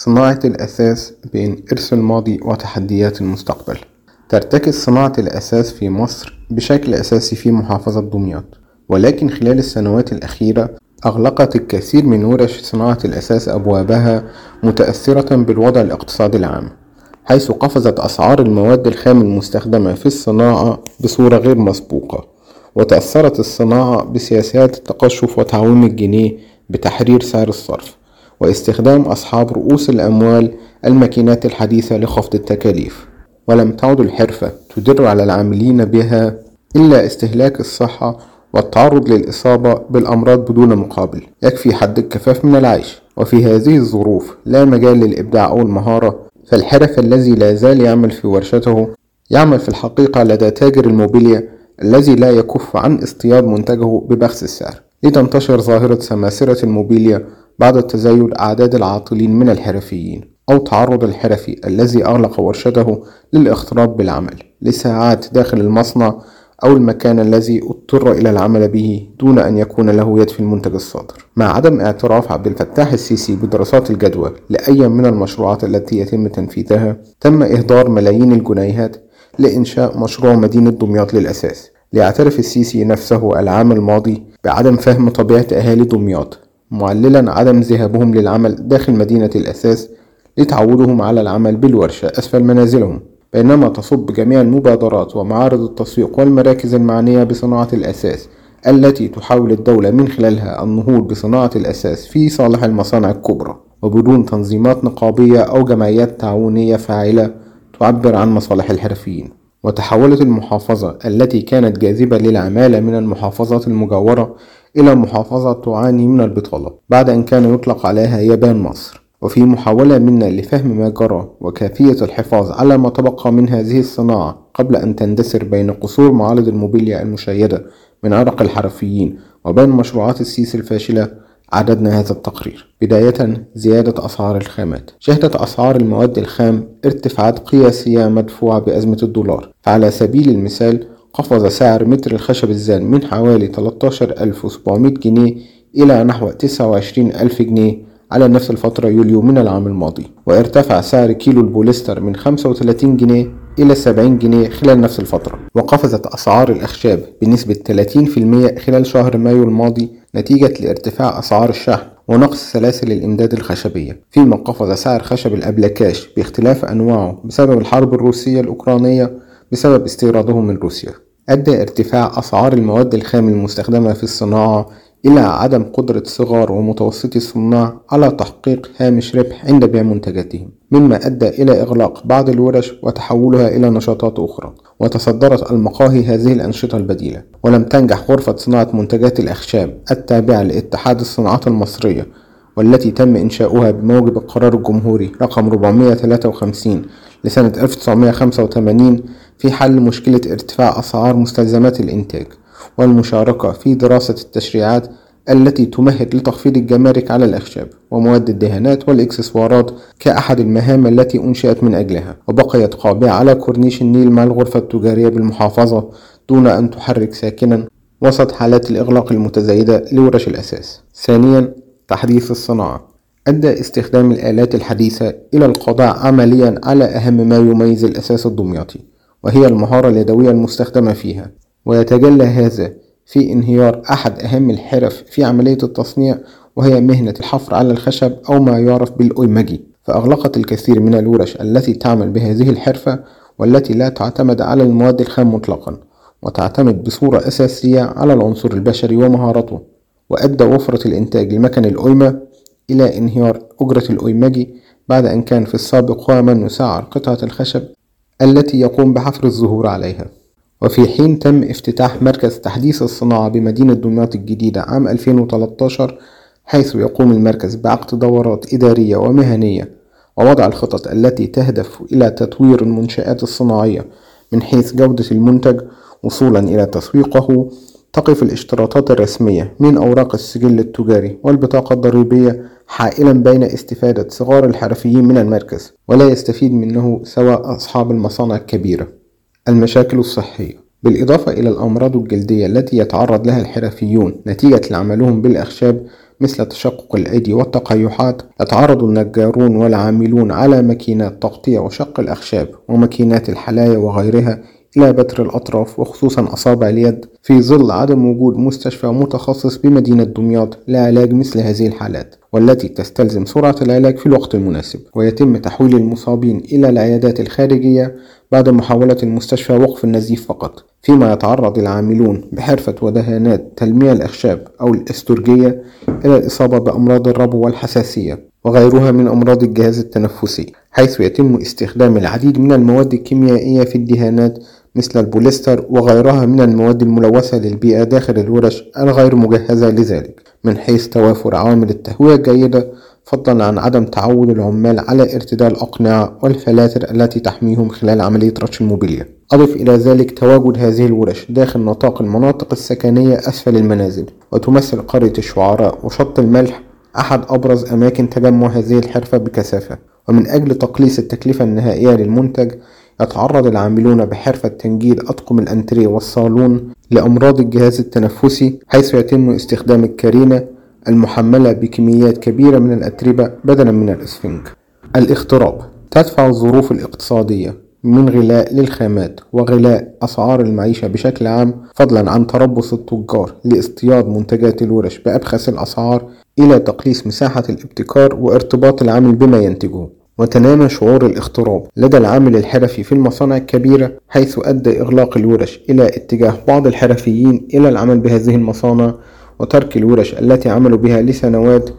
صناعة الأثاث بين إرث الماضي وتحديات المستقبل. ترتكز صناعة الأثاث في مصر بشكل أساسي في محافظة دمياط ولكن خلال السنوات الأخيرة أغلقت الكثير من ورش صناعة الأثاث أبوابها متأثرة بالوضع الاقتصادي العام حيث قفزت أسعار المواد الخام المستخدمة في الصناعة بصورة غير مسبوقة وتأثرت الصناعة بسياسات التقشف وتعويم الجنيه بتحرير سعر الصرف. واستخدام أصحاب رؤوس الأموال الماكينات الحديثة لخفض التكاليف. ولم تعد الحرفة تدر على العاملين بها إلا استهلاك الصحة والتعرض للإصابة بالأمراض بدون مقابل. يكفي حد الكفاف من العيش. وفي هذه الظروف لا مجال للإبداع أو المهارة فالحرف الذي لا زال يعمل في ورشته يعمل في الحقيقة لدى تاجر الموبيليا الذي لا يكف عن اصطياد منتجه ببخس السعر. لتنتشر ظاهرة سماسرة الموبيليا بعد تزايد أعداد العاطلين من الحرفيين أو تعرض الحرفي الذي أغلق ورشته للاغتراب بالعمل لساعات داخل المصنع أو المكان الذي اضطر إلى العمل به دون أن يكون له يد في المنتج الصادر. مع عدم اعتراف عبد الفتاح السيسي بدراسات الجدوى لأي من المشروعات التي يتم تنفيذها تم إهدار ملايين الجنيهات لإنشاء مشروع مدينة دمياط للأساس. ليعترف السيسي نفسه العام الماضي بعدم فهم طبيعة أهالي دمياط معللا عدم ذهابهم للعمل داخل مدينة الأساس لتعودهم على العمل بالورشة أسفل منازلهم. بينما تصب جميع المبادرات ومعارض التسويق والمراكز المعنية بصناعة الأساس التي تحاول الدولة من خلالها النهوض بصناعة الأساس في صالح المصانع الكبرى. وبدون تنظيمات نقابية أو جمعيات تعاونية فاعلة تعبر عن مصالح الحرفيين. وتحولت المحافظة التي كانت جاذبة للعمالة من المحافظات المجاورة إلى محافظة تعاني من البطالة بعد أن كان يطلق عليها يابان مصر. وفي محاولة منا لفهم ما جرى وكيفية الحفاظ على ما تبقى من هذه الصناعة قبل أن تندثر بين قصور معارض الموبيليا المشيدة من عرق الحرفيين وبين مشروعات السيس الفاشلة عددنا هذا التقرير. بداية زيادة أسعار الخامات. شهدت أسعار المواد الخام ارتفاعات قياسية مدفوعة بأزمة الدولار. فعلى سبيل المثال قفز سعر متر الخشب الزان من حوالي 13700 جنيه إلى نحو 29000 جنيه على نفس الفترة يوليو من العام الماضي. وارتفع سعر كيلو البوليستر من 35 جنيه إلى 70 جنيه خلال نفس الفترة. وقفزت أسعار الأخشاب بنسبة 30% خلال شهر مايو الماضي نتيجة لارتفاع أسعار الشحن ونقص سلاسل الإمداد الخشبية. فيما قفز سعر خشب الأبلكاش باختلاف أنواعه بسبب الحرب الروسية الأوكرانية بسبب استيراده من روسيا. أدى ارتفاع أسعار المواد الخام المستخدمة في الصناعة إلى عدم قدرة صغار ومتوسطي الصناع على تحقيق هامش ربح عند بيع منتجاتهم مما أدى إلى إغلاق بعض الورش وتحولها إلى نشاطات أخرى وتصدرت المقاهي هذه الأنشطة البديلة. ولم تنجح غرفة صناعة منتجات الأخشاب التابعة لاتحاد الصناعات المصرية والتي تم إنشاؤها بموجب القرار الجمهوري رقم 453 لسنة 1985 في حل مشكلة ارتفاع أسعار مستلزمات الإنتاج والمشاركة في دراسة التشريعات التي تمهد لتخفيض الجمارك على الأخشاب ومواد الدهانات والإكسسوارات كأحد المهام التي أنشئت من أجلها وبقيت قابعة على كورنيش النيل مع الغرفة التجارية بالمحافظة دون أن تحرك ساكنا وسط حالات الإغلاق المتزايدة لورش الأساس. ثانيا تحديث الصناعة. أدى استخدام الآلات الحديثة إلى القضاء عمليا على أهم ما يميز الأساس الدمياطي وهي المهارة اليدوية المستخدمة فيها. ويتجلى هذا في انهيار أحد أهم الحرف في عملية التصنيع وهي مهنة الحفر على الخشب أو ما يعرف بالأويماجي فأغلقت الكثير من الورش التي تعمل بهذه الحرفة والتي لا تعتمد على المواد الخام مطلقا وتعتمد بصورة أساسية على العنصر البشري ومهارته وأدى وفرة الإنتاج لمكن الأويما إلى انهيار أجرة الأويماجي بعد أن كان في السابق هو من يسعر قطعة الخشب التي يقوم بحفر الزهور عليها. وفي حين تم افتتاح مركز تحديث الصناعة بمدينة دمياط الجديدة عام 2013 حيث يقوم المركز بعقد دورات إدارية ومهنية ووضع الخطط التي تهدف إلى تطوير المنشآت الصناعية من حيث جودة المنتج وصولا إلى تسويقه تقف الاشتراطات الرسمية من أوراق السجل التجاري والبطاقة الضريبية حائلا بين استفادة صغار الحرفيين من المركز ولا يستفيد منه سواء أصحاب المصانع الكبيرة. المشاكل الصحية بالإضافة إلى الأمراض الجلدية التي يتعرض لها الحرفيون نتيجة لعملهم بالأخشاب مثل تشقق الأيدي والتقيحات يتعرض النجارون والعاملون على ماكينات تقطيع وشق الأخشاب وماكينات الحلاية وغيرها إلى بتر الأطراف وخصوصا أصابع اليد في ظل عدم وجود مستشفى متخصص بمدينة دمياط لعلاج مثل هذه الحالات والتي تستلزم سرعة العلاج في الوقت المناسب ويتم تحويل المصابين إلى العيادات الخارجية بعد محاولة المستشفى وقف النزيف فقط. فيما يتعرض العاملون بحرفة ودهانات تلميع الأخشاب أو الأسترجية إلى الإصابة بأمراض الربو والحساسية وغيرها من أمراض الجهاز التنفسي حيث يتم استخدام العديد من المواد الكيميائية في الدهانات مثل البوليستر وغيرها من المواد الملوثة للبيئة داخل الورش الغير مجهزة لذلك. من حيث توافر عوامل التهوية الجيدة فضلا عن عدم تعود العمال على ارتداء الأقنعة والفلاتر التي تحميهم خلال عملية رش الموبيليا. أضف إلى ذلك تواجد هذه الورش داخل نطاق المناطق السكنية أسفل المنازل وتمثل قرية الشعراء وشط الملح أحد أبرز أماكن تجمع هذه الحرفة بكثافة. ومن أجل تقليص التكلفة النهائية للمنتج يتعرض العاملون بحرفة تنجيد أطقم الأنتريه والصالون لأمراض الجهاز التنفسي حيث يتم استخدام الكارينة المحملة بكميات كبيرة من الأتربة بدلا من الإسفنج. الاغتراب تدفع الظروف الاقتصادية من غلاء للخامات وغلاء أسعار المعيشة بشكل عام فضلا عن تربص التجار لاصطياد منتجات الورش بأبخس الأسعار إلى تقليص مساحة الابتكار وارتباط العامل بما ينتجه. وتنامى شعور الاغتراب. لدى العامل الحرفي في المصانع الكبيرة حيث أدى إغلاق الورش إلى اتجاه بعض الحرفيين إلى العمل بهذه المصانع وترك الورش التي عملوا بها لسنوات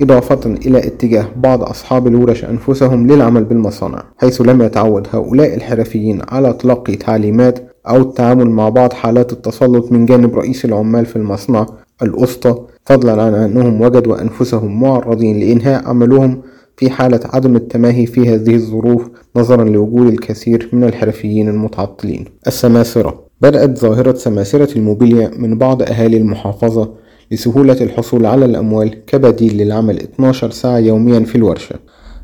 إضافة إلى اتجاه بعض أصحاب الورش أنفسهم للعمل بالمصانع حيث لم يتعود هؤلاء الحرفيين على تلقي تعليمات أو التعامل مع بعض حالات التسلط من جانب رئيس العمال في المصنع الأسطى فضلا عن أنهم وجدوا أنفسهم معرضين لإنهاء عملهم في حالة عدم التماهي في هذه الظروف نظرا لوجود الكثير من الحرفيين المتعطلين. السماسرة. بدأت ظاهرة سماسرة الموبيليا من بعض أهالي المحافظة لسهولة الحصول على الأموال كبديل للعمل 12 ساعة يوميا في الورشة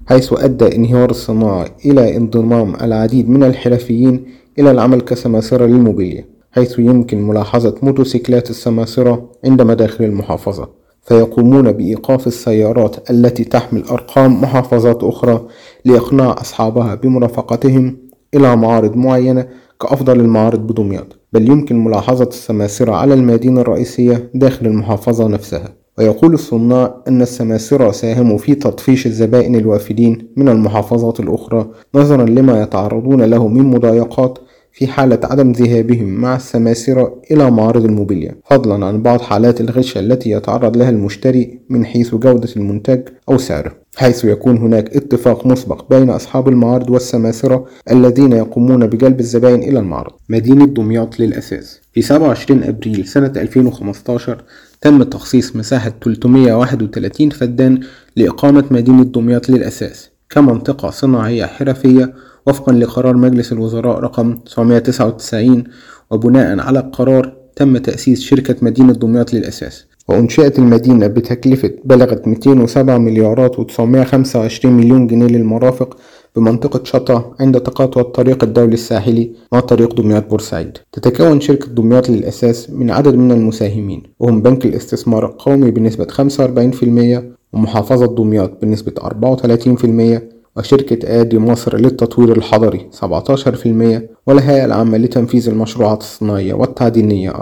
حيث أدى انهيار الصناعة إلى انضمام العديد من الحرفيين إلى العمل كسماسرة للموبيليا حيث يمكن ملاحظة موتوسيكلات السماسرة عند مداخل المحافظة. فيقومون بإيقاف السيارات التي تحمل أرقام محافظات أخرى لإقناع أصحابها بمرافقتهم إلى معارض معينة كأفضل المعارض بدمياط بل يمكن ملاحظة السماسرة على المدينة الرئيسية داخل المحافظة نفسها. ويقول الصناع أن السماسرة ساهموا في تطفيش الزبائن الوافدين من المحافظات الأخرى نظرا لما يتعرضون له من مضايقات في حالة عدم ذهابهم مع السماسرة إلى معارض الموبيليا فضلا عن بعض حالات الغش التي يتعرض لها المشتري من حيث جودة المنتج أو سعره حيث يكون هناك اتفاق مسبق بين أصحاب المعارض والسماسرة الذين يقومون بجلب الزبائن إلى المعرض. مدينة دمياط للأساس. في 27 أبريل سنة 2015 تم تخصيص مساحة 331 فدان لإقامة مدينة دمياط للأساس كمنطقة صناعية حرفية وفقا لقرار مجلس الوزراء رقم 999 وبناء على القرار تم تأسيس شركة مدينة دمياط للأساس. وأنشئت المدينة بتكلفة بلغت 207 مليارات و925 مليون جنيه للمرافق بمنطقة شطا عند تقاطع الطريق الدولي الساحلي مع طريق دمياط بورسعيد. تتكون شركة دمياط للأساس من عدد من المساهمين وهم بنك الاستثمار القومي بنسبة 45% ومحافظة دمياط بنسبة 34% وشركة آدي مصر للتطوير الحضري 17% والهيئة العامة لتنفيذ المشروعات الصناعية والتعدينية 4%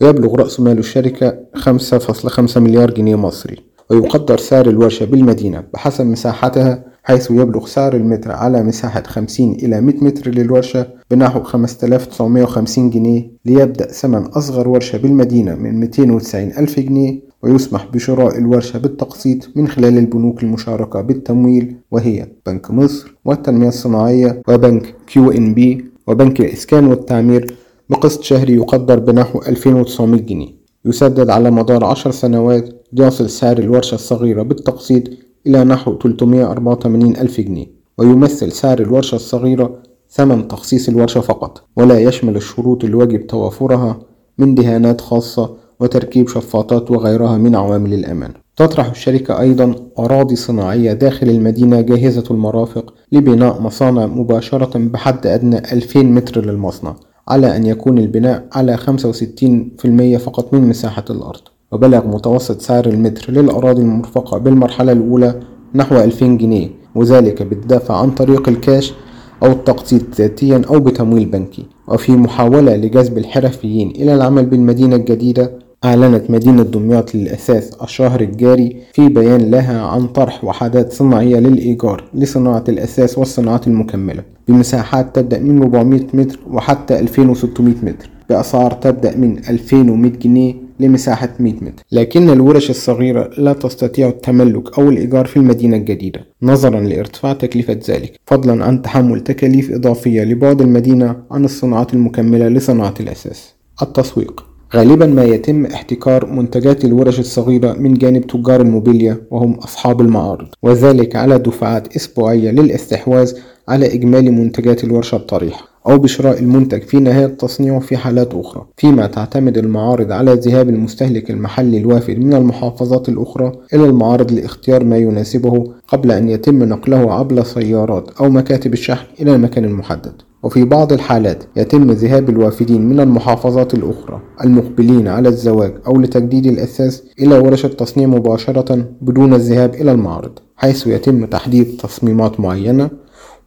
ويبلغ رأس مال الشركة 5.5 مليار جنيه مصري. ويقدر سعر الورشة بالمدينة بحسب مساحتها حيث يبلغ سعر المتر على مساحة 50 إلى 100 متر للورشة بنحو 5950 جنيه ليبدأ ثمن أصغر ورشة بالمدينة من 290 ألف جنيه. ويسمح بشراء الورشة بالتقسيط من خلال البنوك المشاركة بالتمويل وهي بنك مصر والتنمية الصناعية وبنك كيو إن بي وبنك الإسكان والتعمير بقسط شهري يقدر بنحو 2900 جنيه. يسدد على مدار عشر سنوات ليصل سعر الورشة الصغيرة بالتقسيط إلى نحو 384 ألف جنيه ويمثل سعر الورشة الصغيرة ثمن تخصيص الورشة فقط ولا يشمل الشروط الواجب توافرها من دهانات خاصة وتركيب شفاطات وغيرها من عوامل الأمان. تطرح الشركة أيضا أراضي صناعية داخل المدينة جاهزة المرافق لبناء مصانع مباشرة بحد أدنى 2000 متر للمصنع على أن يكون البناء على 65% فقط من مساحة الأرض. وبلغ متوسط سعر المتر للأراضي المرفقة بالمرحلة الأولى نحو 2000 جنيه وذلك بالدفع عن طريق الكاش أو التقسيط ذاتيا أو بتمويل بنكي. وفي محاولة لجذب الحرفيين إلى العمل بالمدينة الجديدة أعلنت مدينة دمياط للأساس الشهر الجاري في بيان لها عن طرح وحدات صناعية للإيجار لصناعة الأساس والصناعات المكملة. بمساحات تبدأ من 400 متر وحتى 2600 متر. بأسعار تبدأ من 2100 جنيه لمساحة 100 متر. لكن الورش الصغيرة لا تستطيع التملك أو الإيجار في المدينة الجديدة. نظرا لارتفاع تكلفة ذلك. فضلا عن تحمل تكاليف إضافية لبعد المدينة عن الصناعات المكملة لصناعة الأساس التسويق. غالبا ما يتم احتكار منتجات الورش الصغيرة من جانب تجار الموبيليا وهم أصحاب المعارض وذلك على دفعات أسبوعية للاستحواذ على إجمالي منتجات الورشة الطريحة أو بشراء المنتج في نهاية تصنيعه في حالات أخرى. فيما تعتمد المعارض على ذهاب المستهلك المحلي الوافد من المحافظات الأخرى إلى المعارض لاختيار ما يناسبه قبل أن يتم نقله عبر سيارات أو مكاتب الشحن إلى المكان المحدد. وفي بعض الحالات يتم ذهاب الوافدين من المحافظات الأخرى المقبلين على الزواج أو لتجديد الأثاث إلى ورش التصنيع مباشرة بدون الذهاب إلى المعرض حيث يتم تحديد تصميمات معينة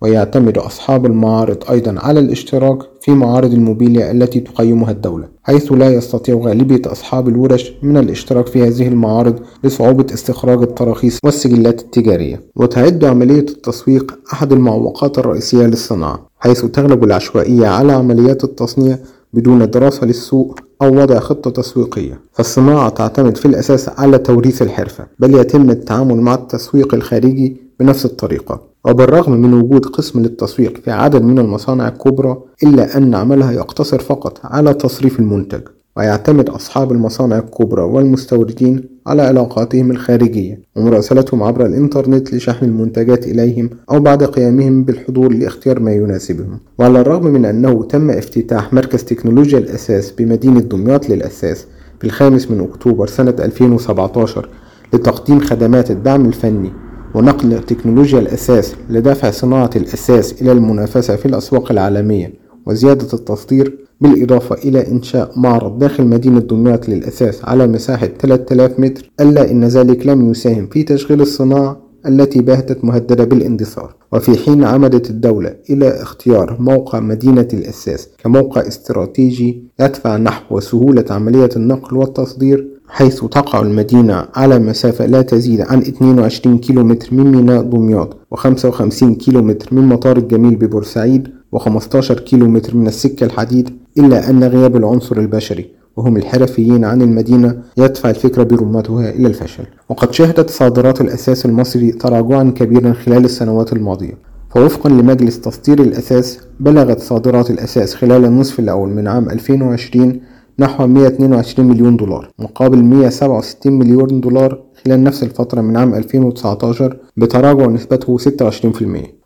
ويعتمد أصحاب المعارض أيضا على الاشتراك في معارض الموبيليا التي تقيمها الدولة حيث لا يستطيع غالبية أصحاب الورش من الاشتراك في هذه المعارض لصعوبة استخراج التراخيص والسجلات التجارية. وتعد عملية التسويق أحد المعوقات الرئيسية للصناعة. حيث تغلب العشوائية على عمليات التصنيع بدون دراسة للسوق أو وضع خطة تسويقية. فالصناعة تعتمد في الأساس على توريث الحرفة بل يتم التعامل مع التسويق الخارجي بنفس الطريقة. وبالرغم من وجود قسم للتسويق في عدد من المصانع الكبرى إلا أن عملها يقتصر فقط على تصريف المنتج. ويعتمد أصحاب المصانع الكبرى والمستوردين على علاقاتهم الخارجية ومراسلتهم عبر الإنترنت لشحن المنتجات إليهم أو بعد قيامهم بالحضور لاختيار ما يناسبهم. وعلى الرغم من أنه تم افتتاح مركز تكنولوجيا الأساس بمدينة دمياط للأساس في الخامس من أكتوبر سنة 2017 لتقديم خدمات الدعم الفني ونقل تكنولوجيا الأساس لدفع صناعة الأساس إلى المنافسة في الأسواق العالمية وزيادة التصدير بالإضافة إلى إنشاء معرض داخل مدينة دمياط للأساس على مساحة 3000 متر ألا إن ذلك لم يساهم في تشغيل الصناعة التي باتت مهددة بالاندثار وفي حين عمدت الدولة إلى اختيار موقع مدينة الأساس كموقع استراتيجي يدفع نحو سهولة عملية النقل والتصدير حيث تقع المدينة على مسافة لا تزيد عن 22 كيلومتر من ميناء دمياط و55 كيلومتر من مطار الجميل ببورسعيد و15 كيلومتر من السكة الحديد إلا أن غياب العنصر البشري وهم الحرفيين عن المدينة يدفع الفكرة برمتها إلى الفشل. وقد شهدت صادرات الأساس المصري تراجعا كبيرا خلال السنوات الماضية. فوفقا لمجلس تصدير الأساس بلغت صادرات الأساس خلال النصف الأول من عام 2020 نحو 122 مليون دولار مقابل 167 مليون دولار خلال نفس الفترة من عام 2019 بتراجع نسبته 26%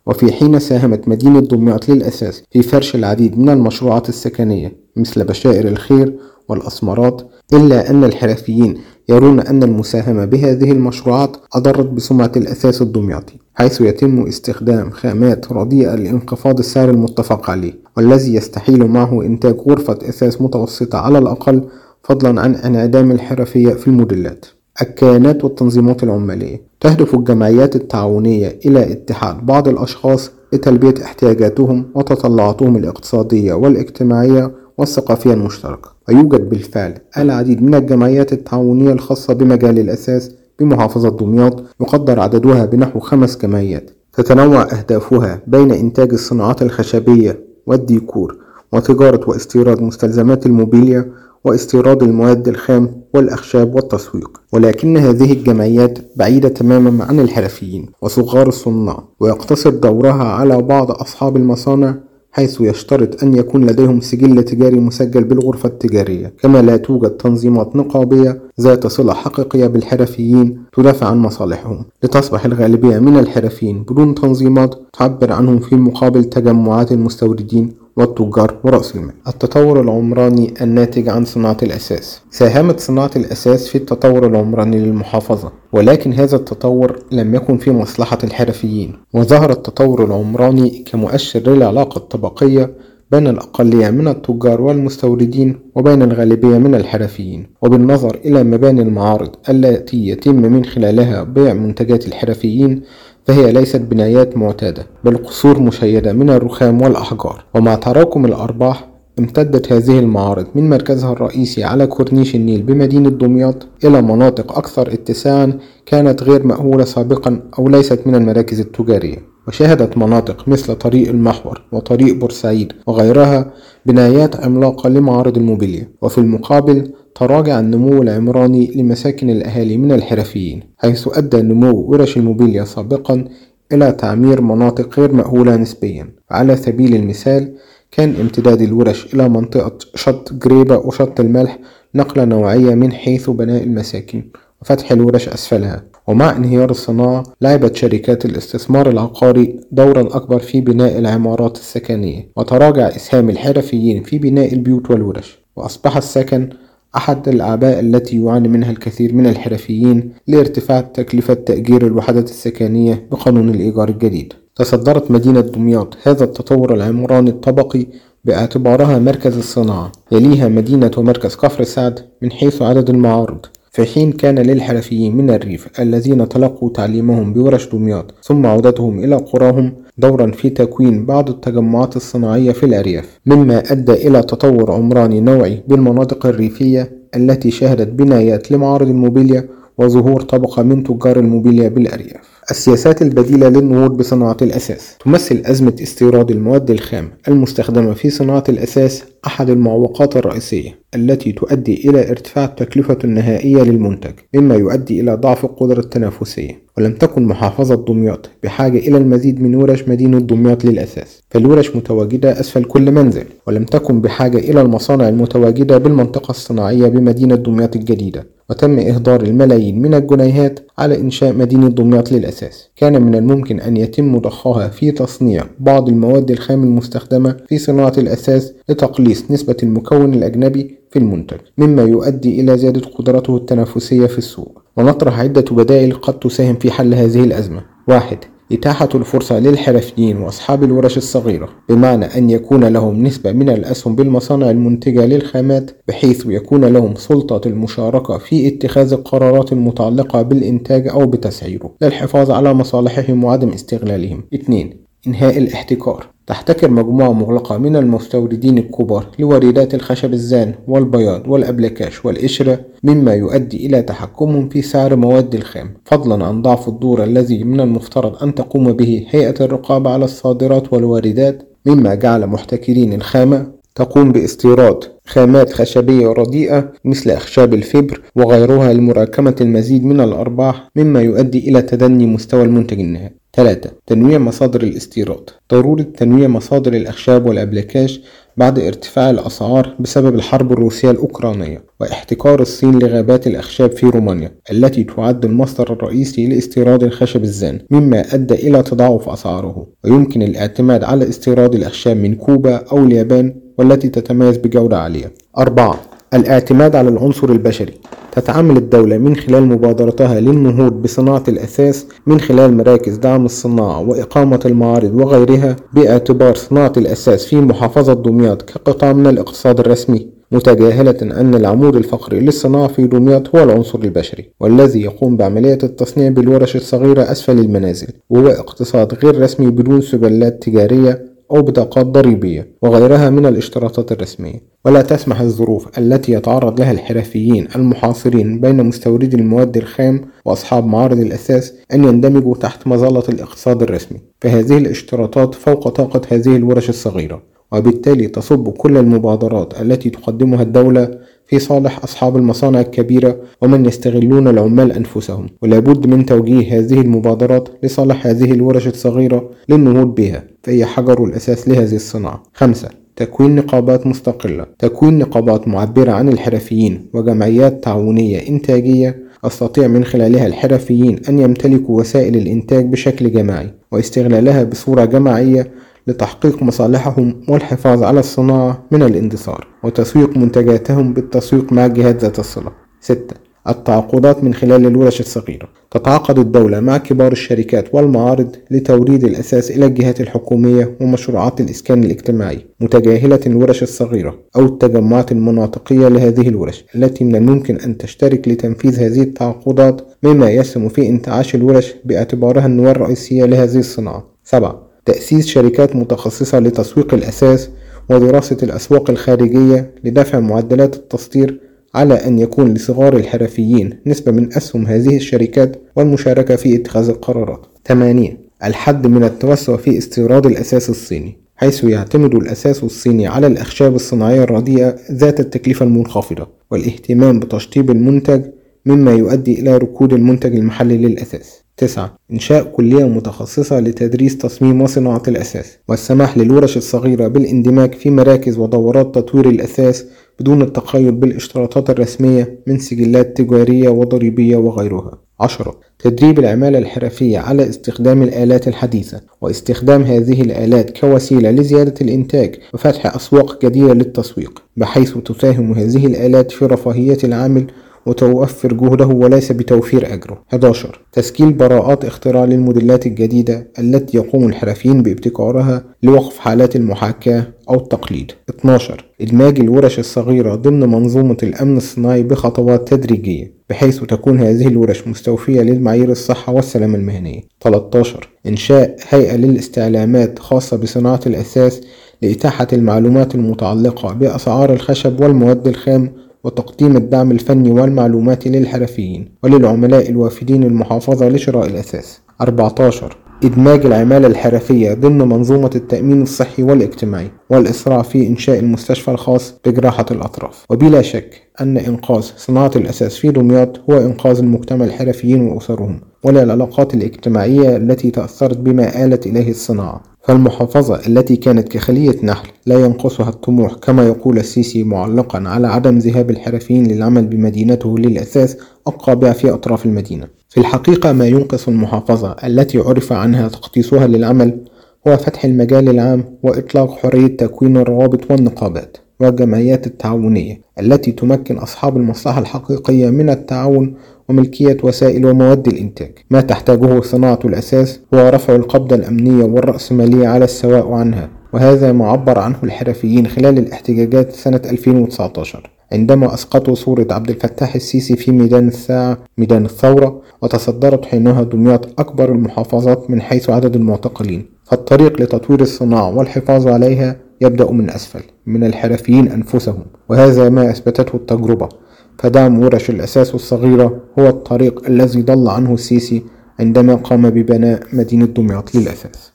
وفي حين ساهمت مدينة دمياط للأساس في فرش العديد من المشروعات السكنية مثل بشائر الخير والأسمرات إلا أن الحرفيين يرون أن المساهمة بهذه المشروعات أضرت بسمعة الأساس الدمياطي حيث يتم استخدام خامات رديئة لانخفاض السعر المتفق عليه والذي يستحيل معه إنتاج غرفة أساس متوسطة على الأقل فضلا عن انعدام الحرفية في الموديلات. الكيانات والتنظيمات العمالية تهدف الجمعيات التعاونية إلى اتحاد بعض الأشخاص لتلبية احتياجاتهم وتطلعاتهم الاقتصادية والاجتماعية والثقافية المشتركة. ويوجد بالفعل العديد من الجمعيات التعاونية الخاصة بمجال الأساس بمحافظة دمياط يقدر عددها بنحو خمس جمعيات. تتنوع أهدافها بين إنتاج الصناعات الخشبية والديكور وتجارة واستيراد مستلزمات الموبيليا واستيراد المواد الخام والأخشاب والتسويق. ولكن هذه الجمعيات بعيدة تماما عن الحرفيين وصغار الصناع ويقتصر دورها على بعض أصحاب المصانع حيث يشترط أن يكون لديهم سجل تجاري مسجل بالغرفة التجارية. كما لا توجد تنظيمات نقابية ذات صلة حقيقية بالحرفيين تدافع عن مصالحهم. لتصبح الغالبية من الحرفيين بدون تنظيمات تعبر عنهم في مقابل تجمعات المستوردين والتجار ورأس المال التطور العمراني الناتج عن صناعة الأساس. ساهمت صناعة الأساس في التطور العمراني للمحافظة ولكن هذا التطور لم يكن في مصلحة الحرفيين. وظهر التطور العمراني كمؤشر للعلاقة الطبقية بين الأقلية من التجار والمستوردين وبين الغالبية من الحرفيين وبالنظر إلى مباني المعارض التي يتم من خلالها بيع منتجات الحرفيين فهي ليست بنايات معتادة بل قصور مشيدة من الرخام والأحجار. ومع تراكم الأرباح امتدت هذه المعارض من مركزها الرئيسي على كورنيش النيل بمدينة دمياط إلى مناطق أكثر اتساعا كانت غير مأهولة سابقا أو ليست من المراكز التجارية. وشهدت مناطق مثل طريق المحور وطريق بورسعيد وغيرها بنايات عملاقة لمعارض الموبيليا. وفي المقابل تراجع النمو العمراني لمساكن الأهالي من الحرفيين حيث أدى نمو ورش الموبيليا سابقا إلى تعمير مناطق غير مأهولة نسبيا. على سبيل المثال كان امتداد الورش إلى منطقة شط جريبة وشط الملح نقلة نوعية من حيث بناء المساكن وفتح الورش أسفلها. ومع انهيار الصناعة لعبت شركات الاستثمار العقاري دورا أكبر في بناء العمارات السكنية وتراجع إسهام الحرفيين في بناء البيوت والورش. وأصبح السكن أحد الأعباء التي يعاني منها الكثير من الحرفيين لارتفاع تكلفة تأجير الوحدات السكنية بقانون الإيجار الجديد. تصدرت مدينة دمياط هذا التطور العمراني الطبقي باعتبارها مركز الصناعة يليها مدينة ومركز كفر سعد من حيث عدد المعارض. في حين كان للحرفيين من الريف الذين تلقوا تعليمهم بورش دمياط ثم عودتهم إلى قراهم دورا في تكوين بعض التجمعات الصناعية في الأرياف مما أدى إلى تطور عمراني نوعي بالمناطق الريفية التي شهدت بنايات لمعارض الموبيليا وظهور طبقة من تجار الموبيليا بالأرياف. السياسات البديلة للنهوض بصناعة الأساس. تمثل أزمة استيراد المواد الخام المستخدمة في صناعة الأساس أحد المعوقات الرئيسية التي تؤدي إلى ارتفاع التكلفة النهائية للمنتج مما يؤدي إلى ضعف القدرة التنافسية. ولم تكن محافظة دمياط بحاجة إلى المزيد من ورش مدينة دمياط للأساس فالورش متواجدة أسفل كل منزل. ولم تكن بحاجة إلى المصانع المتواجدة بالمنطقة الصناعية بمدينة دمياط الجديدة. وتم إهدار الملايين من الجنيهات على إنشاء مدينة دمياط للأساس. كان من الممكن أن يتم ضخها في تصنيع بعض المواد الخام المستخدمة في صناعة الأساس لتقليص نسبة المكون الأجنبي في المنتج مما يؤدي إلى زيادة قدرته التنافسية في السوق. ونطرح عدة بدائل قد تساهم في حل هذه الأزمة. واحد إتاحة الفرصة للحرفيين وأصحاب الورش الصغيرة بمعنى أن يكون لهم نسبة من الأسهم بالمصانع المنتجة للخامات بحيث يكون لهم سلطة المشاركة في اتخاذ القرارات المتعلقة بالإنتاج أو بتسعيره للحفاظ على مصالحهم وعدم استغلالهم 2. إنهاء الاحتكار تحتكر مجموعة مغلقة من المستوردين الكبار لواردات الخشب الزان والبياض والأبلكاش والقشرة مما يؤدي إلى تحكمهم في سعر مواد الخام. فضلا عن ضعف الدور الذي من المفترض أن تقوم به هيئة الرقابة على الصادرات والواردات مما جعل محتكرين الخامة تقوم باستيراد خامات خشبية رديئة مثل أخشاب الفبر وغيرها لمراكمة المزيد من الأرباح مما يؤدي إلى تدني مستوى المنتج النهائي 3. تنويع مصادر الاستيراد ضرورة تنويع مصادر الأخشاب والأبلكاش بعد ارتفاع الأسعار بسبب الحرب الروسية الأوكرانية واحتكار الصين لغابات الأخشاب في رومانيا التي تعد المصدر الرئيسي لاستيراد الخشب الزان مما أدى إلى تضاعف أسعاره ويمكن الاعتماد على استيراد الأخشاب من كوبا أو اليابان والتي تتميز بجودة عالية. أربعة الاعتماد على العنصر البشري. تتعامل الدولة من خلال مبادرتها للنهوض بصناعة الأساس من خلال مراكز دعم الصناعة وإقامة المعارض وغيرها باعتبار صناعة الأساس في محافظة دمياط كقطاع من الاقتصاد الرسمي. متجاهلة أن العمود الفقري للصناعة في دمياط هو العنصر البشري والذي يقوم بعملية التصنيع بالورش الصغيرة أسفل المنازل وهو اقتصاد غير رسمي بدون سجلات تجارية أو بطاقات ضريبية وغيرها من الاشتراطات الرسمية. ولا تسمح الظروف التي يتعرض لها الحرفيين المحاصرين بين مستوردي المواد الخام وأصحاب معارض الأساس أن يندمجوا تحت مظلة الاقتصاد الرسمي. فهذه الاشتراطات فوق طاقة هذه الورش الصغيرة وبالتالي تصب كل المبادرات التي تقدمها الدولة في صالح أصحاب المصانع الكبيرة ومن يستغلون العمال أنفسهم ولابد من توجيه هذه المبادرات لصالح هذه الورش الصغيرة للنهوض بها فهي حجر الأساس لهذه الصناعة. خمسة تكوين نقابات مستقلة. تكوين نقابات معبرة عن الحرفيين وجمعيات تعاونية إنتاجية أستطيع من خلالها الحرفيين أن يمتلكوا وسائل الإنتاج بشكل جماعي واستغلالها بصورة جماعية لتحقيق مصالحهم والحفاظ على الصناعة من الاندثار وتسويق منتجاتهم بالتسويق مع جهات ذات الصلة 6. التعاقدات من خلال الورش الصغيرة تتعاقد الدولة مع كبار الشركات والمعارض لتوريد الأساس إلى الجهات الحكومية ومشروعات الإسكان الاجتماعي متجاهلة الورش الصغيرة أو التجمعات المناطقية لهذه الورش التي من الممكن أن تشترك لتنفيذ هذه التعاقدات مما يسهم في إنتعاش الورش باعتبارها النواة الرئيسية لهذه الصناعة. 7. تأسيس شركات متخصصة لتسويق الأساس ودراسة الأسواق الخارجية لدفع معدلات التصدير على أن يكون لصغار الحرفيين نسبة من أسهم هذه الشركات والمشاركة في اتخاذ القرارات. 8. الحد من التوسع في استيراد الأساس الصيني حيث يعتمد الأساس الصيني على الأخشاب الصناعية الرديئة ذات التكلفة المنخفضة والاهتمام بتشطيب المنتج مما يؤدي إلى ركود المنتج المحلي للأساس تسعة. إنشاء كلية متخصصة لتدريس تصميم وصناعة الأساس والسماح للورش الصغيرة بالاندماج في مراكز ودورات تطوير الأساس بدون التقيد بالاشتراطات الرسمية من سجلات تجارية وضريبية وغيرها. عشرة. تدريب العمالة الحرفية على استخدام الآلات الحديثة واستخدام هذه الآلات كوسيلة لزيادة الإنتاج وفتح أسواق جديدة للتسويق بحيث تساهم هذه الآلات في رفاهية العامل وتوفر جهده وليس بتوفير أجره. 11 تسجيل براءات اختراع للموديلات الجديدة التي يقوم الحرفيين بابتكارها لوقف حالات المحاكاة أو التقليد. 12 إدماج الورش الصغيرة ضمن منظومة الأمن الصناعي بخطوات تدريجية بحيث تكون هذه الورش مستوفية للمعايير الصحة والسلامة المهنية. 13 إنشاء هيئة للاستعلامات خاصة بصناعة الأساس لإتاحة المعلومات المتعلقة بأسعار الخشب والمواد الخام وتقديم الدعم الفني والمعلوماتي للحرفيين وللعملاء الوافدين المحافظة لشراء الأساس. 14 إدماج العمالة الحرفية ضمن منظومة التأمين الصحي والاجتماعي والإسراع في إنشاء المستشفى الخاص بجراحة الأطراف. وبلا شك أن إنقاذ صناعة الأساس في دمياط هو إنقاذ المجتمع الحرفيين وأسرهم وللعلاقات الاجتماعية التي تأثرت بما آلت إليه الصناعة. فالمحافظة التي كانت كخلية نحل لا ينقصها الطموح كما يقول السيسي معلقا على عدم ذهاب الحرفيين للعمل بمدينته للأساس القابعة في أطراف المدينة. في الحقيقة ما ينقص المحافظة. التي عرف عنها تقديسها للعمل هو فتح المجال العام وإطلاق حرية تكوين الروابط والنقابات والجمعيات التعاونية التي تمكن أصحاب المصلحة الحقيقية من التعاون وملكية وسائل ومواد الإنتاج. ما تحتاجه صناعة الأساس هو رفع القبضة الأمنية والرأسمالية على السواء عنها وهذا ما عبر عنه الحرفيين خلال الاحتجاجات سنة 2019 عندما أسقطوا صورة عبد الفتاح السيسي في ميدان الساعة ميدان الثورة وتصدرت حينها دمياط أكبر المحافظات من حيث عدد المعتقلين. فالطريق لتطوير الصناعة والحفاظ عليها يبدأ من أسفل من الحرفيين أنفسهم وهذا ما أثبتته التجربة. فدعم ورش الأساس الصغيرة هو الطريق الذي ضل عنه السيسي عندما قام ببناء مدينة دمياط للأساس